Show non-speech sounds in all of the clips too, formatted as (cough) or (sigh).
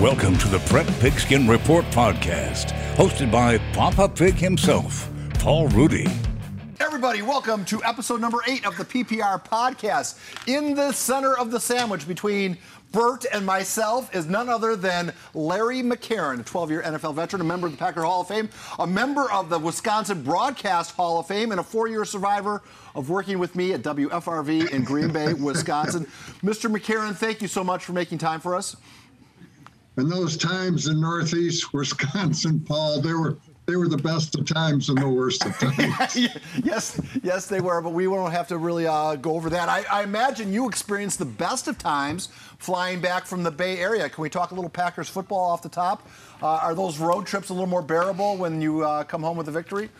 Welcome to the Prep Pigskin Report podcast, hosted by Papa Pig himself, Paul Rudy. Everybody, welcome to episode number eight of the PPR podcast. In the center of the sandwich between Bert and myself is none other than Larry McCarren, a 12 year NFL veteran, a member of the Packer Hall of Fame, a member of the Wisconsin Broadcast Hall of Fame, and a four year survivor of working with me at WFRV in Green Bay, (laughs) Wisconsin. Mr. McCarren, thank you so much for making time for us. And those times in Northeast Wisconsin, Paul, they were they were the best of times and the worst of times. (laughs) yes, yes, they were, but we won't have to really uh, go over that. I, I, imagine you experienced the best of times flying back from the Bay Area. Can we talk a little Packers football off the top? Uh, are those road trips a little more bearable when you uh, come home with a victory?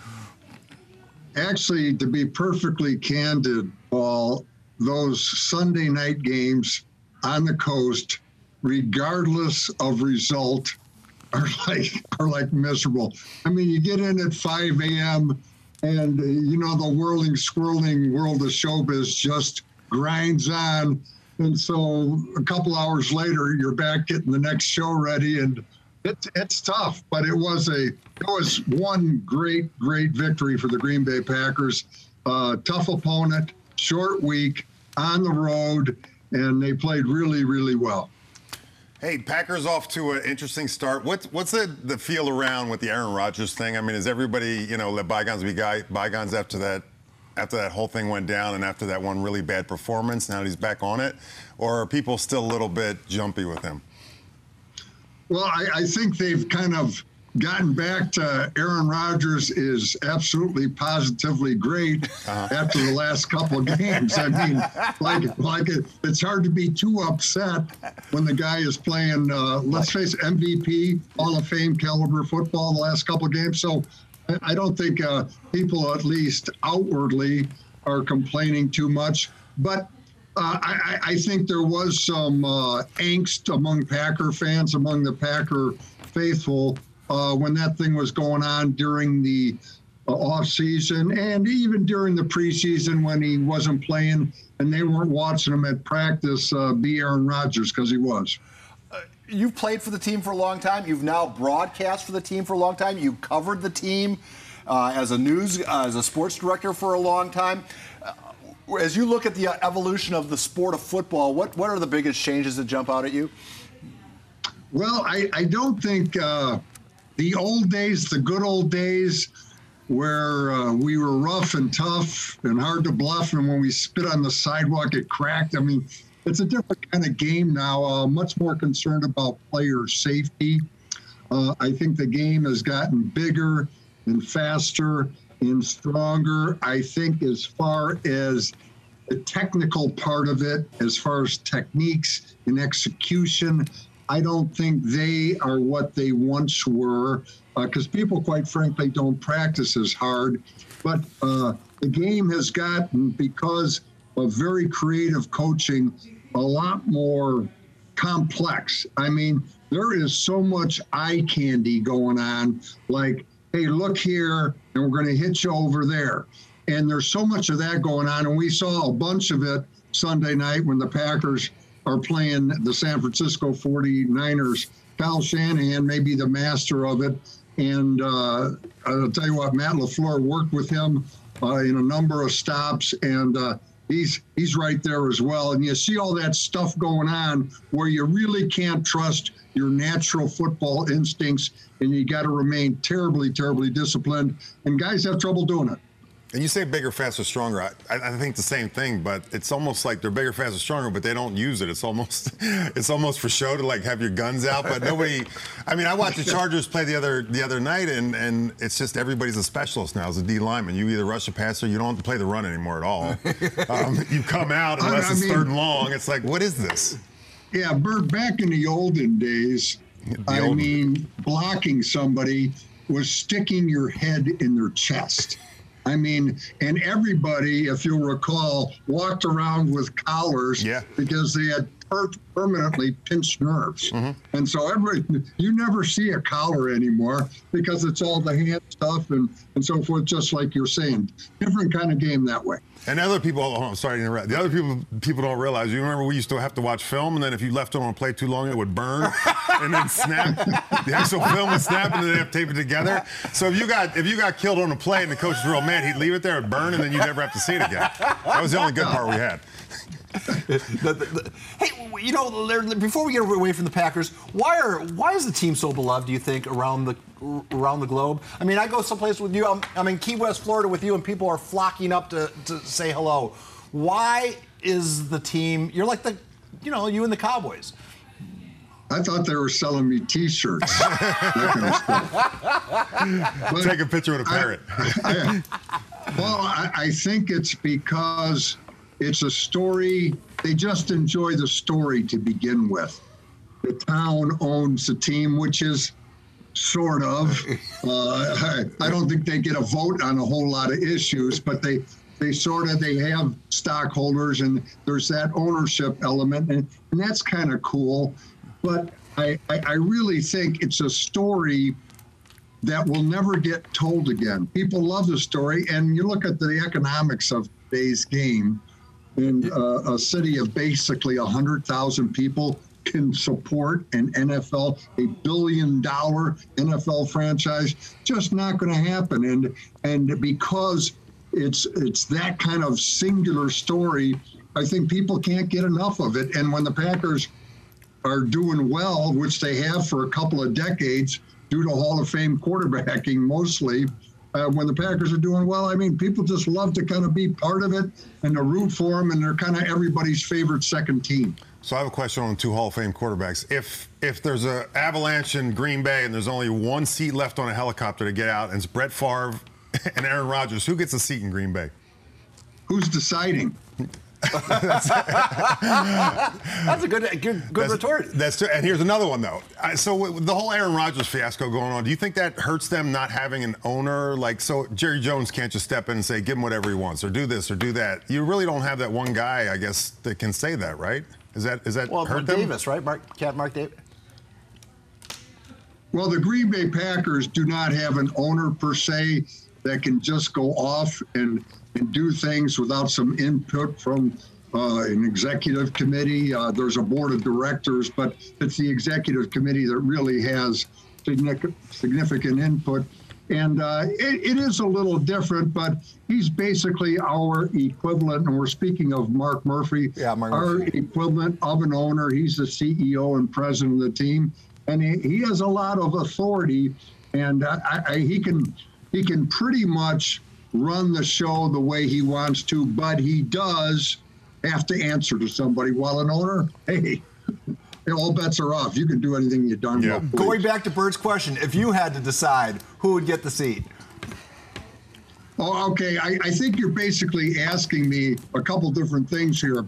Actually, to be perfectly candid, Paul, those Sunday night games on the coast, regardless of result, are (laughs) like are like miserable. I mean, you get in at 5 a.m. and you know the whirling, swirling world of showbiz just grinds on, and so a couple hours later, you're back getting the next show ready, and it's it's tough. But it was a it was one great great victory for the Green Bay Packers. Uh, tough opponent, short week on the road, and they played really really well. Hey, Packers off to an interesting start. What's what's the, the feel around with the Aaron Rodgers thing? I mean, is everybody you know let bygones be guy, bygones after that after that whole thing went down and after that one really bad performance? Now that he's back on it, or are people still a little bit jumpy with him? Well, I, I think they've kind of gotten back to Aaron Rodgers is absolutely positively great uh-huh. after the last couple of games. I mean, like like it, it's hard to be too upset when the guy is playing. Uh, let's face it, MVP, Hall of Fame caliber football the last couple of games. So I, don't think uh, people, at least outwardly, are complaining too much. But uh, I, I, think there was some uh, angst among Packer fans, among the Packer faithful, uh, when that thing was going on during the uh, off season and even during the preseason when he wasn't playing and they weren't watching him at practice uh, be Aaron Rodgers because he was. Uh, you've played for the team for a long time. You've now broadcast for the team for a long time. You covered the team uh, as a news, uh, as a sports director for a long time. Uh, as you look at the evolution of the sport of football, what, what are the biggest changes that jump out at you? Well, I, I don't think the old days, the good old days, where uh, we were rough and tough and hard to bluff, and when we spit on the sidewalk, it cracked. I mean, it's a different kind of game now. Uh, much more concerned about player safety. Uh, I think the game has gotten bigger and faster and stronger. I think as far as the technical part of it, as far as techniques and execution, I don't think they are what they once were because uh, people, quite frankly, don't practice as hard. But uh, the game has gotten, because of very creative coaching, a lot more complex. I mean, there is so much eye candy going on, like, hey, look here, and we're going to hit you over there. And there's so much of that going on. And we saw a bunch of it Sunday night when the Packers are playing the San Francisco 49ers. Kyle Shanahan may be the master of it. And uh, I'll tell you what, Matt LaFleur worked with him uh, in a number of stops, and uh, he's he's right there as well. And you see all that stuff going on where you really can't trust your natural football instincts, and you got to remain terribly, terribly disciplined. And guys have trouble doing it. And you say bigger, faster, stronger. I, I, think the same thing, but it's almost like they're bigger, faster, stronger, but they don't use it. It's almost, (laughs) it's almost for show to like have your guns out, but nobody. I mean, I watched the Chargers play the other the other night, and and it's just everybody's a specialist now as a D lineman. You either rush a passer, you don't have to play the run anymore at all. (laughs) Um, you come out unless I, I it's mean, third and long. It's like, what is this? Yeah, Bert. Back in the olden days, the I mean, blocking somebody was sticking your head in their chest. I mean, and everybody, if you'll recall, walked around with collars yeah. because they had per- permanently pinched nerves. Mm-hmm. And so every you never see a collar anymore because it's all the hand stuff and, and so forth, just like you're saying. Different kind of game that way. And other people, oh, I'm sorry to interrupt. The other people people don't realize. You remember we used to have to watch film, and then if you left it on a plate too long, it would burn (laughs) and then snap. The actual film would snap, and then they have to tape it together. So if you got if you got killed on a plate and the coach was real mad, he'd leave it there, it'd burn, and then you'd never have to see it again. That was the only good part we had. The- the- the- hey, you know, Larry, before we get away from the Packers, why are why is the team so beloved? Do you think around the around the globe? I mean, I go someplace with you. I'm, I'm in Key West, Florida, with you, and people are flocking up to, to say hello. Why is the team? You're like the, you know, you and the Cowboys. I thought they were selling me T-shirts. (laughs) kind of Take a picture with a parrot. I- well, I, I think it's because it's a story. They just enjoy the story to begin with. The town owns the team, which is sort of. Uh, (laughs) I, don't think they get a vote on a whole lot of issues, but they they sort of they have stockholders and there's that ownership element, and, and that's kind of cool. But I, I, I really think it's a story that will never get told again. People love the story, and you look at the economics of today's game. In uh, a city of basically 100,000 people can support an NFL, a billion dollar NFL franchise, just not going to happen. And and because it's it's that kind of singular story, I think people can't get enough of it. And when the Packers are doing well, which they have for a couple of decades due to Hall of Fame quarterbacking mostly. Uh, when the Packers are doing well, I mean, people just love to kind of be part of it and to root for them, and they're kind of everybody's favorite second team. So I have a question on two Hall of Fame quarterbacks. If if there's a avalanche in Green Bay and there's only one seat left on a helicopter to get out, and it's Brett Favre (laughs) and Aaron Rodgers, who gets a seat in Green Bay? Who's deciding? (laughs) That's a good good, good That's, retort. That's and here's another one though. I- So with the whole Aaron Rodgers fiasco going on, do you think that hurts them not having an owner? Like, so Jerry Jones can't just step in and say, "Give him whatever he wants," or do this or do that. You really don't have that one guy, I guess, that can say that, right? Is that is that Well, hurt Mark them? Davis, right? Mark Cat Mark Davis. Well, the Green Bay Packers do not have an owner per se that can just go off and, and do things without some input from uh, an executive committee. Uh, there's a board of directors, but it's the executive committee that really has significant, input. And uh, it, it is a little different, but he's basically our equivalent. And we're speaking of Mark Murphy, Yeah, Mark our Murphy. equivalent of an owner. He's the CEO and president of the team, and he, he has a lot of authority, and uh, I, I, he can he can pretty much run the show the way he wants to, but he does have to answer to somebody. While an owner, hey, (laughs) all bets are off. You can do anything you darn Yeah. well. please. Going back to Bert's question, if you had to decide who would get the seat, Oh, okay. I, I think you're basically asking me a couple different things here.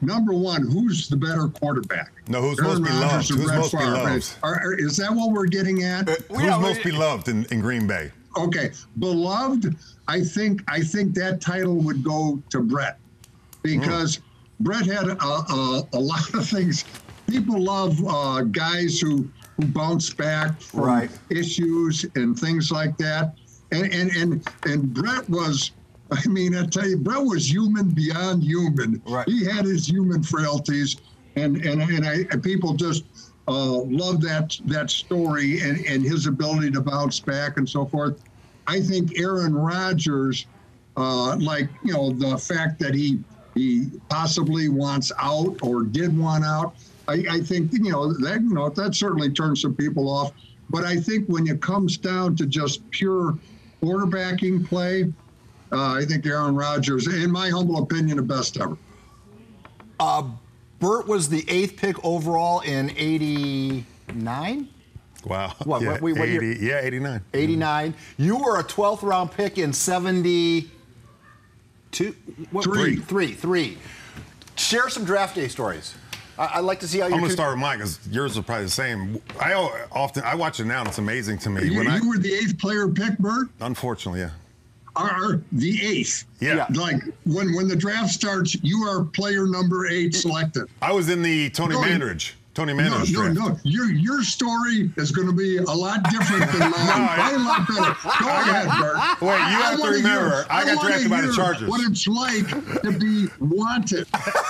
Number one, who's the better quarterback? No, who's Aaron most Rodgers beloved? Who's Brett most Favre? beloved? Are- are- is that what we're getting at? Uh, who's Yeah, most beloved in, in Green Bay? Okay, beloved. I think I think that title would go to Brett because Brett had a, a, a lot of things. People love uh, guys who who bounce back from Right. issues and things like that. And and and and Brett was. I mean, I tell you, Brett was human beyond human. Right. He had his human frailties, and and and, I, people just uh, love that that story and and his ability to bounce back and so forth. I think Aaron Rodgers, uh, like you know, the fact that he he possibly wants out or did want out, I, I think you know that you know that certainly turns some people off. But I think when it comes down to just pure quarterbacking play, uh, I think Aaron Rodgers, in my humble opinion, the best ever. Bert was the eighth pick overall in '89. Wow. (laughs) What- yeah, what- we- what 80 yeah, 89. 89. You were a 12th round pick in 72. What, Three. Three. Three. Share some draft day stories. I, I'd like to see how you I'm gonna start with mine because yours are probably the same. I often I watch it now and it's amazing to me. You, when I, you were the eighth player pick, Bert. unfortunately, yeah, Are the eighth. yeah. Yeah. Like when when the draft starts, you are player number eight selected. I was in the Tony Going- Mandarich Tony No, no, draft. no. Your your story is going to be a lot different than (laughs) mine. I- Way a lot better. (laughs) Go ahead, Bert. Wait, you I have to remember, hear- I got wanna drafted by the Chargers. What it's like to be wanted.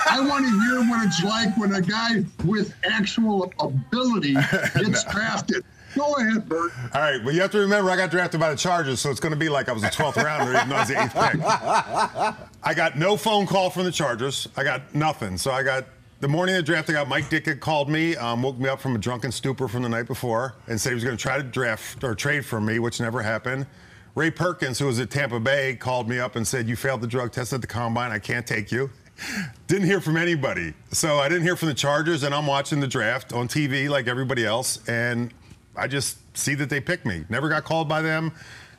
I want to hear what it's like when a guy with actual ability (laughs) gets drafted. Go ahead, Bert. All right, but you have to remember, I got drafted by the Chargers, so it's going to be like I was a 12th rounder, even though I was the eighth pick. I got no phone call from the Chargers. I got nothing. So I got the morning of the draft. I got Mike Ditka had called me, um, woke me up from a drunken stupor from the night before, and said he was going to try to draft or trade for me, which never happened. Ray Perkins, who was at Tampa Bay, called me up and said, "You failed the drug test at the combine. I can't take you." (laughs) Didn't hear from anybody. So I didn't hear from the Chargers, and I'm watching the draft on TV like everybody else, and I just see that they picked me. Never got called by them.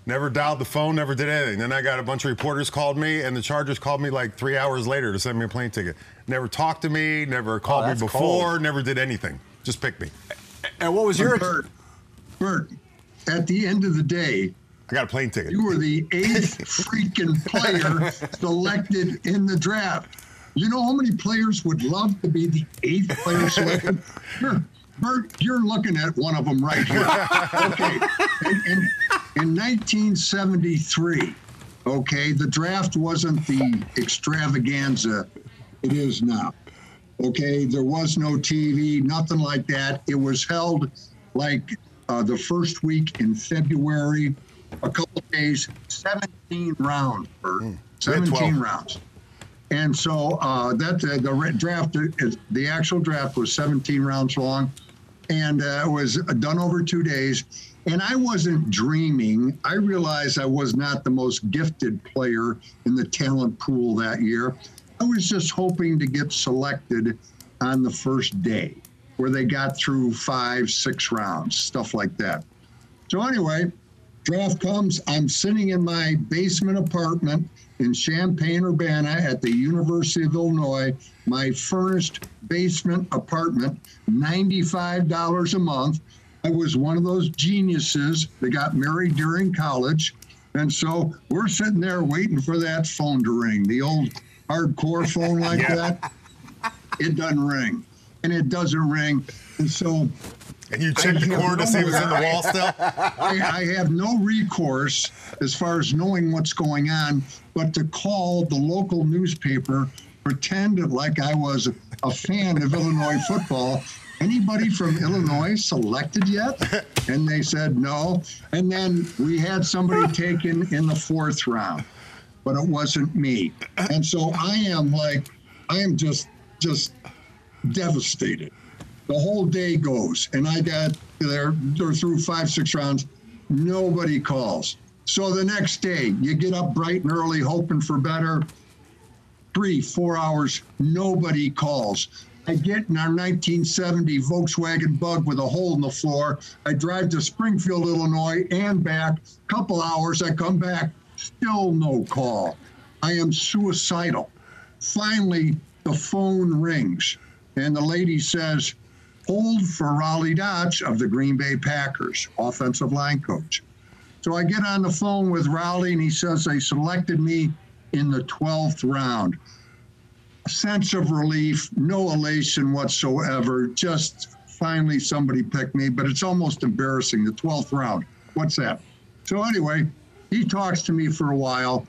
Never dialed the phone. Never did anything. Then I got a bunch of reporters called me, and the Chargers called me like three hours later to send me a plane ticket. Never talked to me. Never oh, called me before. cold. Never did anything. Just picked me. And what was your Bert, Bert, at the end of the day, I got a plane ticket. you were the eighth freaking player (laughs) selected in the draft. You know how many players would love to be the eighth player selected? (laughs) You're, Bert, you're looking at one of them right here. Okay. In, in, in 1973, okay, the draft wasn't the extravaganza it is now. Okay, there was no TV, nothing like that. It was held like uh, the first week in February, a couple days, 17 rounds, Bert. Had 17 rounds. And so uh, that uh, the draft, is, the actual draft was 17 rounds long, and uh, it was done over two days. And I wasn't dreaming. I realized I was not the most gifted player in the talent pool that year. I was just hoping to get selected on the first day, where they got through five, six rounds, stuff like that. So anyway, draft comes. I'm sitting in my basement apartment in Champaign Urbana at the University of Illinois. My furnished basement apartment, $95 a month. I was one of those geniuses that got married during college. And so we're sitting there waiting for that phone to ring, the old hardcore phone like (laughs) Yeah. that. It doesn't ring. And it doesn't ring. And so And you checked the cord to see if it's in the wall (laughs) still? I, I have no recourse as far as knowing what's going on, but to call the local newspaper, pretend like I was a fan of Illinois football. Anybody from Illinois selected yet? And they said no. And then we had somebody taken in the fourth round, but it wasn't me. And so I am like, I am just, just devastated. The whole day goes and i got there they're through five six rounds. Nobody calls. So the next day you get up bright and early hoping for better. Three four hours nobody calls. I get in our 1970 volkswagen bug with a hole in the floor. I drive to springfield illinois and back. Couple hours i come back. Still no call. I am suicidal. Finally the phone rings and the lady says hold for Rollie Dotsch of the Green Bay Packers, offensive line coach. So I get on the phone with Rollie and he says they selected me in the 12th round. A sense of relief, no elation whatsoever. Just finally somebody picked me, but it's almost embarrassing. The 12th round. What's that? So anyway, he talks to me for a while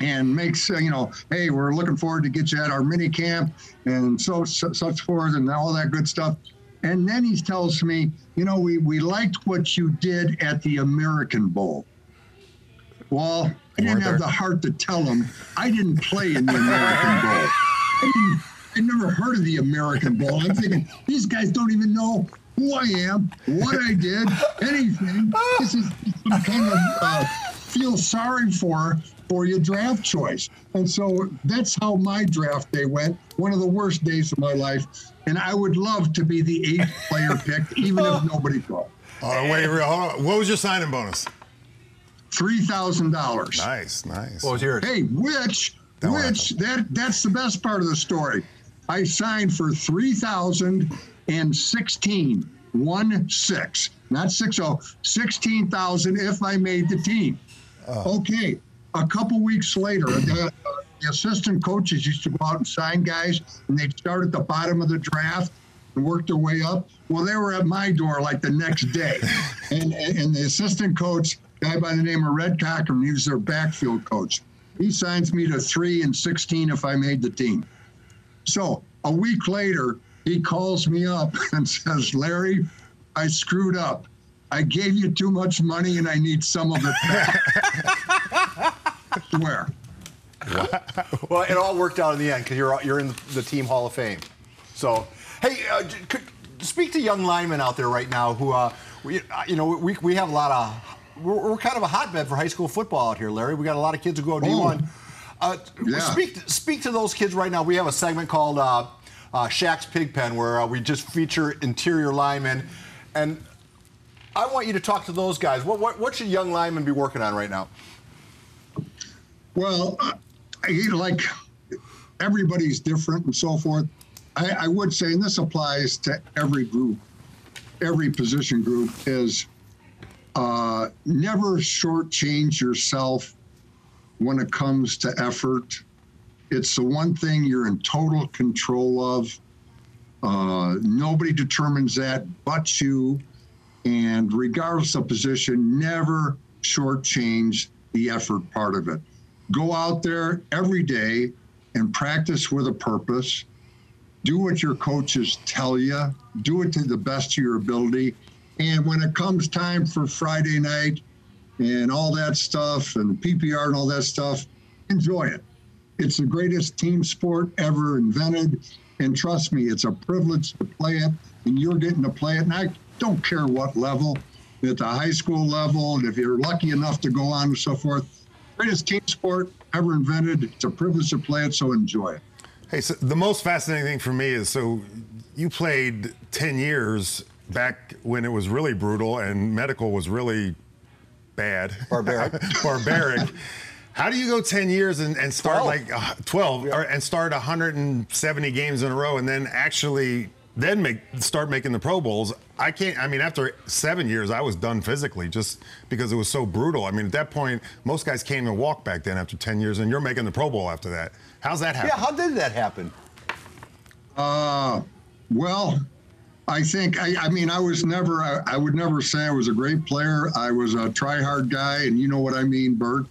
and makes uh, you know, hey, we're looking forward to get you at our mini camp and so, so such forth and all that good stuff. And then he tells me, you know, we we liked what you did at the American Bowl. Well, I didn't have the heart to tell him I didn't play in the American (laughs) Bowl. I. I never heard of the American Bowl. I'm thinking these guys don't even know who I am, what I did, anything. This is some kind of uh, feel sorry for for your draft choice. And so that's how my draft day went. One of the worst days of my life. And I would love to be the eighth (laughs) player picked, even if oh. nobody called. Oh, wait, wait, hold on. What was your signing bonus? Three thousand dollars. Nice, nice. What was yours? Hey, which That one which that that's the best part of the story. I signed for three thousand and sixteen. One six. Not six oh. Sixteen thousand if I made the team. Oh. Okay. A couple weeks later, the, the assistant coaches used to go out and sign guys, and they'd start at the bottom of the draft. and work their way up. Well, they were at my door like the next day. (laughs) and, and, the assistant coach, guy by the name of Red Cochran, he was their backfield coach. He signs me to three and 16 if I made the team. So a week later, he calls me up (laughs) and says, Larry, I screwed up. I gave you too much money and I need some of it back. (laughs) swear. Well, it all worked out in the end because you're you're in the team Hall of Fame. So, hey, uh, could, speak to young linemen out there right now who, uh, we, you know, we, we have a lot of, we're, we're kind of a hotbed for high school football out here, Larry. We got a lot of kids who go D1. Uh, Yeah. Speak speak to those kids right now. We have a segment called uh, uh, Shaq's Pigpen where uh, we just feature interior linemen, and I want you to talk to those guys. What what, what should young linemen be working on right now? Well, I- like everybody's different and so forth. I, I would say, and this applies to every group, every position group, is uh, never shortchange yourself when it comes to effort. It's the one thing you're in total control of. Uh, nobody determines that but you. And regardless of position, never shortchange the effort part of it. Go out there every day and practice with a purpose. Do what your coaches tell you. Do it to the best of your ability. And when it comes time for Friday night and all that stuff and PPR and all that stuff, enjoy it. It's the greatest team sport ever invented. And trust me, it's a privilege to play it, and you're getting to play it. And I don't care what level, at the high school level, and if you're lucky enough to go on and so forth. Greatest team sport ever invented. It's a privilege to play it, so enjoy it. Hey, so the most fascinating thing for me is so you played 10 years back when it was really brutal and medical was really bad. Barbaric. (laughs) Barbaric. How do you go 10 years and, and start 12. like uh, 12 or, and start 170 games in a row and then actually then make start making the Pro Bowls? I can't. I mean, after seven years, I was done physically just because it was so brutal. I mean, at that point, most guys can't even walk back then after 10 years, and you're making the Pro Bowl after that. How's that happen? Yeah, how did that happen? Uh, well, I think I, I mean I was never I, I would never say I was a great player. I was a try hard guy, and you know what I mean, Bert.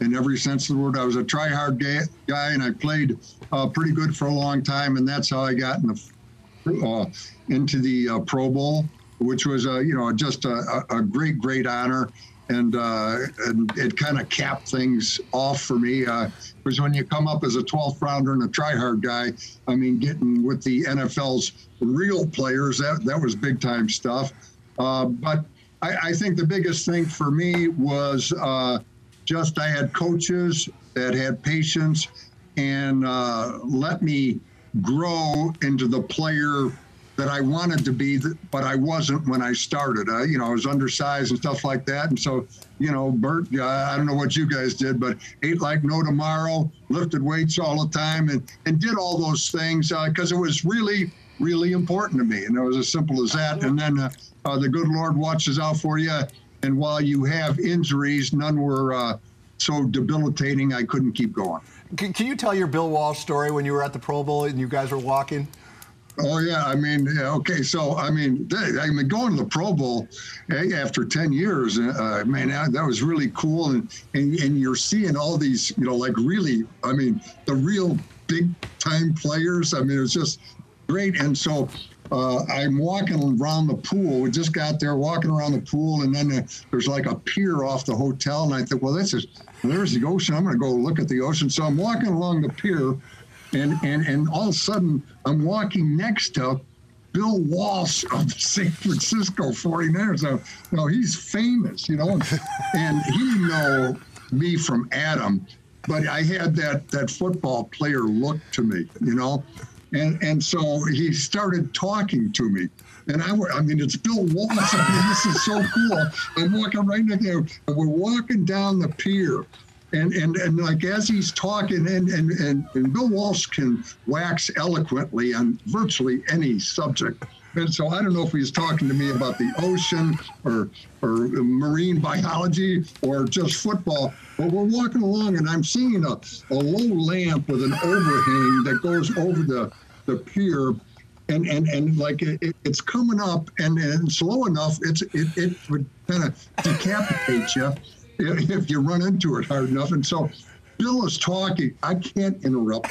In every sense of the word, I was a try hard guy, guy and I played uh, pretty good for a long time, and that's how I got in the, uh, into the uh, Pro Bowl, which was uh, you know just a, a great great honor. And, uh, and it kind of capped things off for me. Uh, because when you come up as a 12th rounder and a try-hard guy, I mean, getting with the NFL's real players, that, that was big time stuff. Uh, but I, I think the biggest thing for me was uh, just I had coaches that had patience and uh, let me grow into the player that I wanted to be, but I wasn't when I started. Uh, you know, I was undersized and stuff like that. And so, you know, Bert, uh, I don't know what you guys did, but ate like no tomorrow, lifted weights all the time, and, and did all those things because it was really, really important to me. And it was as simple as that. And then uh, uh, the good Lord watches out for you. And while you have injuries, none were uh, so debilitating, I couldn't keep going. Can, can you tell your Bill Walsh story when you were at the Pro Bowl and you guys were walking? Oh yeah, I mean, okay. So I mean, th- I mean, going to the Pro Bowl eh, after ten years, uh, man, that, that was really cool. And, and and you're seeing all these, you know, like really, I mean, the real big time players. I mean, it was just great. And so uh, I'm walking around the pool. We just got there, walking around the pool, and then uh, there's like a pier off the hotel. And I thought, well, this is there's the ocean. I'm going to go look at the ocean. So I'm walking along the pier and and and all of a sudden I'm walking next to Bill Walsh of the San Francisco 49ers. So, you know, he's famous, you know, (laughs) and he know me from Adam, but I had that that football player look to me, you know, and and so he started talking to me. And I, I mean, it's Bill Walsh. I mean, this is so cool. I'm walking right next to we're walking down the pier, and and and like as he's talking and and and, and bill walsh can wax eloquently on virtually any subject and so i don't know if he's talking to me about the ocean or or marine biology or just football but we're walking along and i'm seeing a, a low lamp with an overhang that goes over the the pier and and and like it, it's coming up and, and slow enough, it's it, it would kind of decapitate you if, you run into it hard enough. And so Bill is talking. I can't interrupt.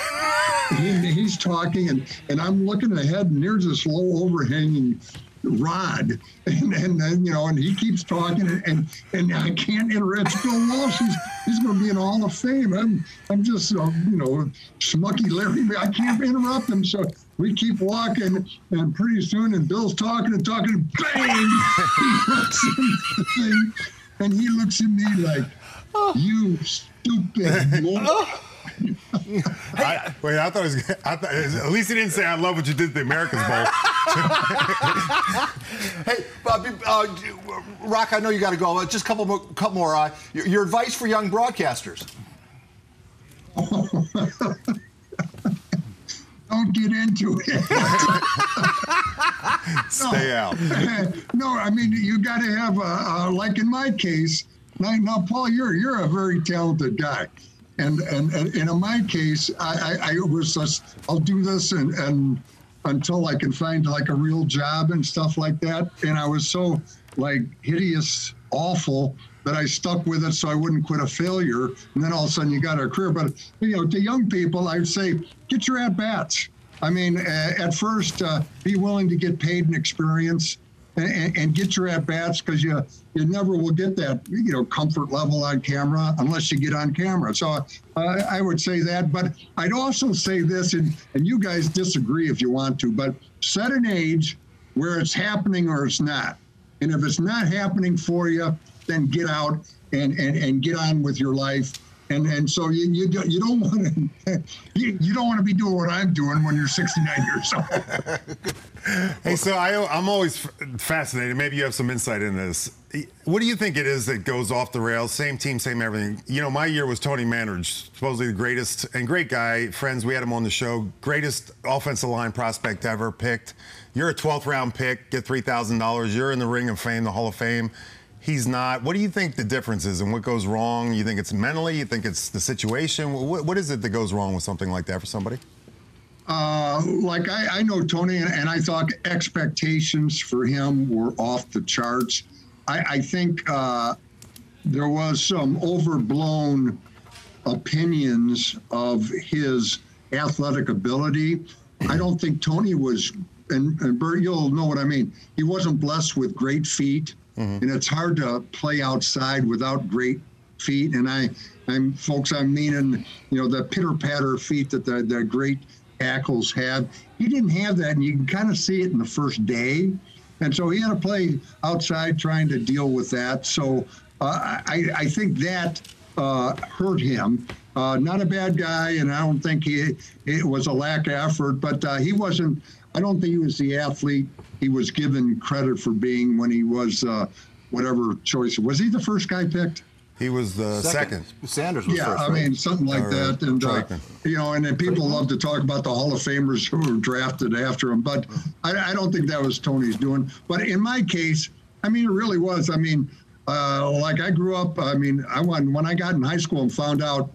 He, he's talking, and, and I'm looking ahead, and there's this low overhanging rod, and, and then you know, and he keeps talking, and and, and I can't interrupt. Bill Walsh. He's, he's going to be in Hall of Fame. I'm I'm just uh, you know schmucky Larry. I can't interrupt him, so we keep walking, and pretty soon, and Bill's talking and talking, and bang! he looks in and he looks at me like, "You stupid." (laughs) moron." I, wait, I thought, it was, I thought at least he didn't say I love what you did at the Americans Bowl. (laughs) Hey, uh, uh, Rock, I know you got to go. Uh, Just a couple more. Couple more uh, your, your advice for young broadcasters. (laughs) Don't get into it. (laughs) Stay out. no, I mean you got to have a, uh, like in my case. Now, now, Paul, you're you're a very talented guy, and and, and in my case, I, I, I was just I'll do this and and until I can find like a real job and stuff like that. And I was so like hideous, awful that I stuck with it so I wouldn't quit a failure. And then all of a sudden you got a career. But you know, to young people, I'd say get your at bats. I mean, at first, uh, be willing to get paid and experience, and, and get your at bats because you you never will get that you know comfort level on camera unless you get on camera. So uh, I would say that, but I'd also say this, and and you guys disagree if you want to, but set an age where it's happening or it's not, and if it's not happening for you, then get out and and, and get on with your life. And, and so you, you, don't- you don't want to (laughs) you, you don't want to be doing what I'm doing when you're 69 years old. (laughs) Hey, so I, I'm always fascinated. Maybe you have some insight in this. What do you think it is that goes off the rails? Same team, same everything. You know, my year was Tony Mandarich, supposedly the greatest and great guy. Friends, we had him on the show. Greatest offensive line prospect ever picked. You're a 12th round pick, get $3,000. You're in the Ring of Fame, the Hall of Fame. He's not. What do you think the difference is and what goes wrong? You think it's mentally? You think it's the situation? What, what is it that goes wrong with something like that for somebody? Uh, like I, I know Tony, and, and I thought expectations for him were off the charts. I, I think uh, there was some overblown opinions of his athletic ability. I don't think Tony was, and, and Bert, you'll know what I mean. He wasn't blessed with great feet, and it's hard to play outside without great feet. And I, I'm folks, I'm meaning, you know, the pitter patter feet that the, the great tackles have. He didn't have that, and you can kind of see it in the first day. And so he had to play outside trying to deal with that. So uh, I, I think that uh, hurt him. Uh, not a bad guy, and I don't think he it was a lack of effort, but uh, he wasn't. I don't think he was the athlete he was given credit for being when he was uh, whatever choice. Was he the first guy picked? He was the second. Sanders was Yeah, first. I right? mean something like Or, that, and uh, you know, and then people love to talk about the Hall of Famers who were drafted after him, but I, I don't think that was Tony's doing. But in my case, I mean, it really was. I mean, uh, like I grew up. I mean, I went when I got in high school and found out,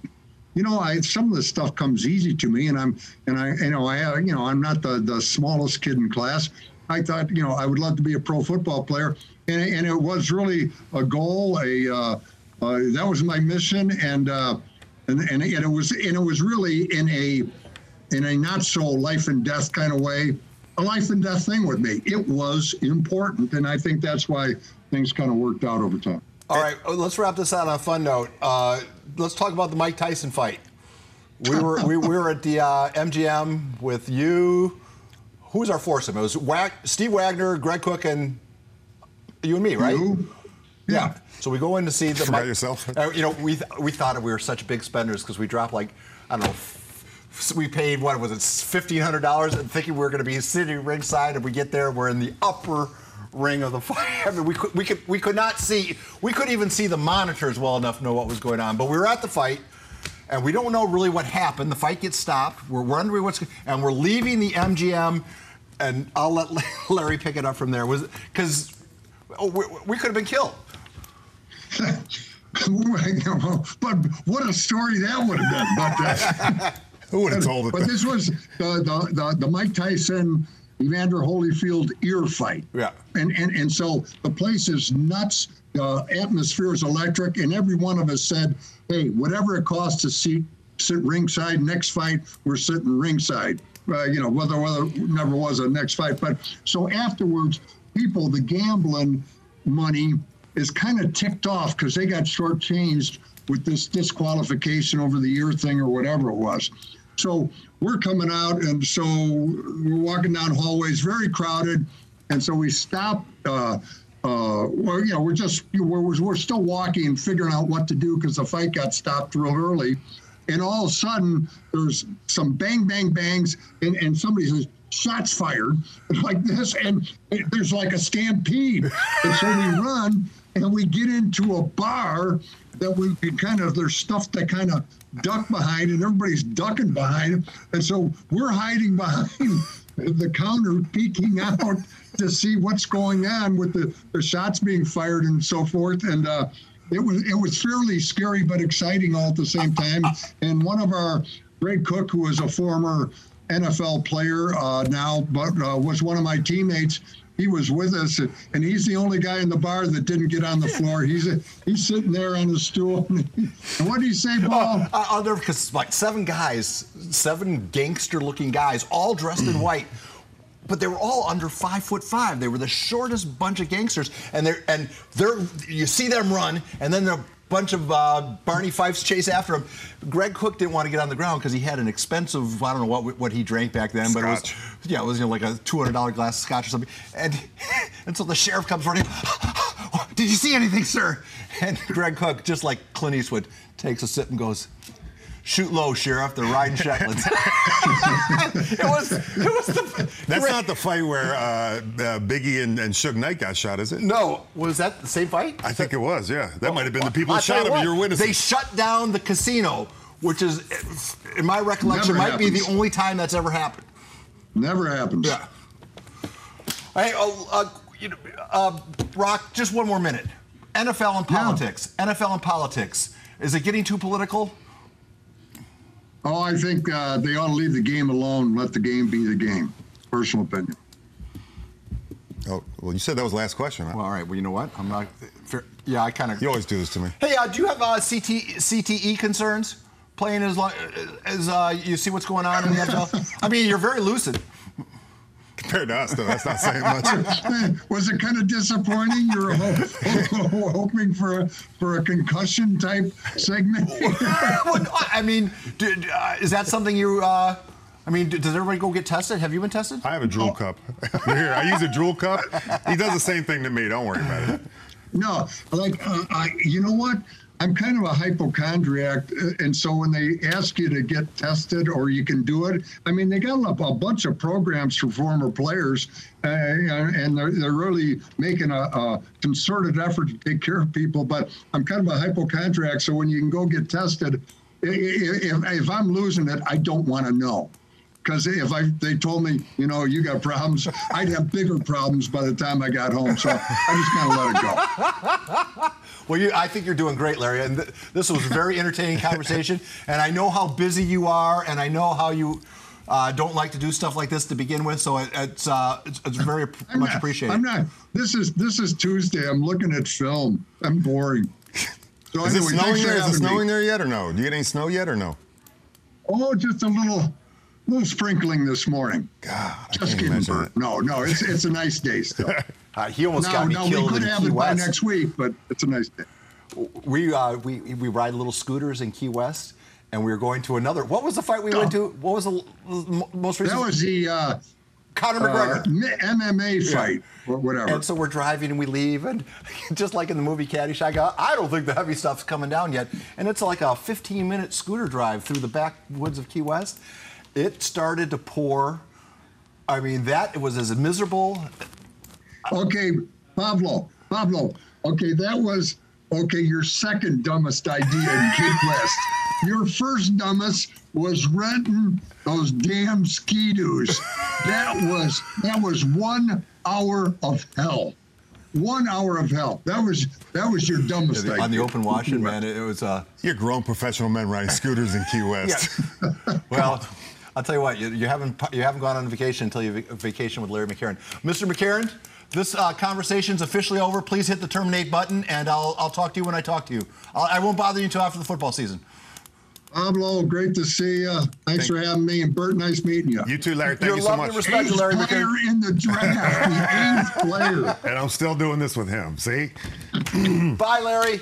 you know, I some of this stuff comes easy to me, and I'm and I you know I have you know I'm not the the smallest kid in class. I thought you know I would love to be a pro football player, and and it was really a goal. A uh, uh, that was my mission, and uh, and and and it was and it was really in a in a not so life and death kind of way, a life and death thing with me. It was important, and I think that's why things kind of worked out over time. All right, uh, let's wrap this out on a fun note. Uh, let's talk about the Mike Tyson fight. We were we, we were at the uh, MGM with you. Who was our foursome? It was Wag- Steve Wagner, Greg Koch, and you and me, right? You? Yeah. So we go in to see the. Forgot Mike- yourself. (laughs) Uh, you know, we th- we thought we were such big spenders because we dropped like I don't know. f- We paid what was it, fifteen hundred dollars, and thinking we were going to be sitting ringside, and we get there, we're in the upper ring of the (laughs) fight. I mean, we could we could we could not see, we couldn't even see the monitors well enough to know what was going on. But we were at the fight, and we don't know really what happened. The fight gets stopped. We're wondering what's, and we're leaving the MGM, and I'll let (laughs) Larry pick it up from there. Was because oh, we, we could have been killed. (laughs) but what a story that would have been. But, uh, Who would have told it? but this was the, the, the, the Mike Tyson Evander Holyfield ear fight. Yeah. And and and so the place is nuts. The atmosphere is electric, and every one of us said, "Hey, whatever it costs to seat sit ringside. Next fight, we're sitting ringside." Uh, you know, whether whether never was a next fight, but so afterwards, people, the gambling money is kind of ticked off because they got shortchanged with this disqualification over the ear thing or whatever it was. So we're coming out, and so we're walking down hallways, very crowded, and so we stop. Uh, uh, well, you know, we're just we're, we're still walking and figuring out what to do because the fight got stopped real early, and all of a sudden there's some bang bang bangs, and, and somebody says shots fired (laughs) like this, and there's like a stampede, and so we run and we get into a bar that we can kind of there's stuff that kind of duck behind and everybody's ducking behind. And so we're hiding (laughs) behind the counter peeking out to see what's going on with the, the shots being fired and so forth. And uh, it was it was fairly scary but exciting all at the same time. And one of our Greg Koch who was a former NFL player uh, now but uh, was one of my teammates he was with us, and he's the only guy in the bar that didn't get on the floor. He's a, he's sitting there on the stool. (laughs) And what did he say, Paul? Oh, I'll never because like seven guys, seven gangster-looking guys, all dressed in (clears throat) white. But they were all under five foot five. They were the shortest bunch of gangsters, and they're and they're you see them run, and then they're bunch of uh, Barney Fifes chase after him. Greg Koch didn't want to get on the ground because he had an expensive, I don't know what what he drank back then, but it was yeah, it was you know, like a two hundred dollar glass of scotch or something. And (laughs) and so the sheriff comes running. (laughs) Did you see anything, sir? And Greg Koch, just like Clint Eastwood, takes a sip and goes. Shoot low, sheriff. They're riding (laughs) Shetlands. it was. It was the. That's not the fight where uh, uh, Biggie and, and Suge Knight got shot, is it? No, was that the same fight? I think it was. Yeah, that might have been the people I'll that shot him. what, and You're witnessing. They shut down the casino, which is, in my recollection, Never might be the only time that's ever happened. Never happens. Yeah. Hey, oh, uh, you know, uh, Rock, just one more minute. NFL and Yeah. politics. NFL and politics. Is it getting too political? Oh, I think uh, they ought to leave the game alone. Let the game be the game. Personal opinion. oh, well, you said that was the last question. Huh? Well, all right. Well, you know what? I'm not. Fair, yeah, I kind of. You always do this to me. Hey, uh, do you have uh, CT, CTE concerns? Playing as long as uh, you see what's going on in the NFL. (laughs) I mean, you're very lucid. Compared to us, though, that's not saying (laughs) much. Was it kind of disappointing? You were (laughs) ho- hoping for a, for a concussion type segment. (laughs) I mean, do, uh, is that something you? Uh, I mean, does everybody go get tested? Have you been tested? I have a drool cup. Here, I use a drool cup. He does the same thing to me. Don't worry about it. No, like uh, I, you know what? I'm kind of a hypochondriac, uh, and so when they ask you to get tested or you can do it, I mean, they got a, a bunch of programs for former players, uh, and they're, they're really making a, a concerted effort to take care of people. But I'm kind of a hypochondriac, so when you can go get tested, if, if I'm losing it, I don't want to know. Because if I they told me, you know, you got problems, (laughs) I'd have bigger problems by the time I got home. So I just kind of let it go. (laughs) Well, you, I think you're doing great, Larry. And th- this was a very entertaining (laughs) conversation. And I know how busy you are, and I know how you uh, don't like to do stuff like this to begin with. So it, it's, uh, it's it's very I'm much not- appreciated. I'm not. This is this is Tuesday. I'm looking at film. I'm boring. So Is it snowing there? Is it having me. snowing there yet or no? Do you get any snow yet or no? Oh, just a little, little sprinkling this morning. God, Just can't giving birth. that. No, no, it's it's a nice day still. (laughs) Uh, he almost no, got me no, we killed could in have Key it by next week, but it's a nice day. We, uh, we we ride little scooters in Key West, and we were going to another. What was the fight we went to? What was the most recent? That was the uh, Conor uh, McGregor. M- MMA fight, or whatever. And so we're driving and we leave, and (laughs) just like in the movie Caddyshack, I I don't think the heavy stuff's coming down yet. And it's like a 15 minute scooter drive through the backwoods of Key West. It started to pour. I mean, that it was as miserable. Okay, Pablo, Pablo. Okay, that was okay. Your second dumbest idea in Key West. Your first dumbest was renting those damn ski-doos. That was that was one hour of hell. One hour of hell. That was that was your dumbest idea. on the open washing, man, it, it was. Uh, You're grown professional men riding scooters in Key West. well, I'll tell you what, you, you haven't you haven't gone on vacation until you vac- vacation with Larry McCarren. Mr. McCarren, this uh, conversation's officially over. Please hit the terminate button, and I'll I'll talk to you when I talk to you. I'll, I won't bother you until after the football season. Pablo, great to see you. Thanks for having me. And Bert, nice meeting you. You too, Larry. Thank You're you so much. and respected, Eighth Larry player McCarren. in the draft. the eighth player. And I'm still doing this with him. See? Bye, Larry.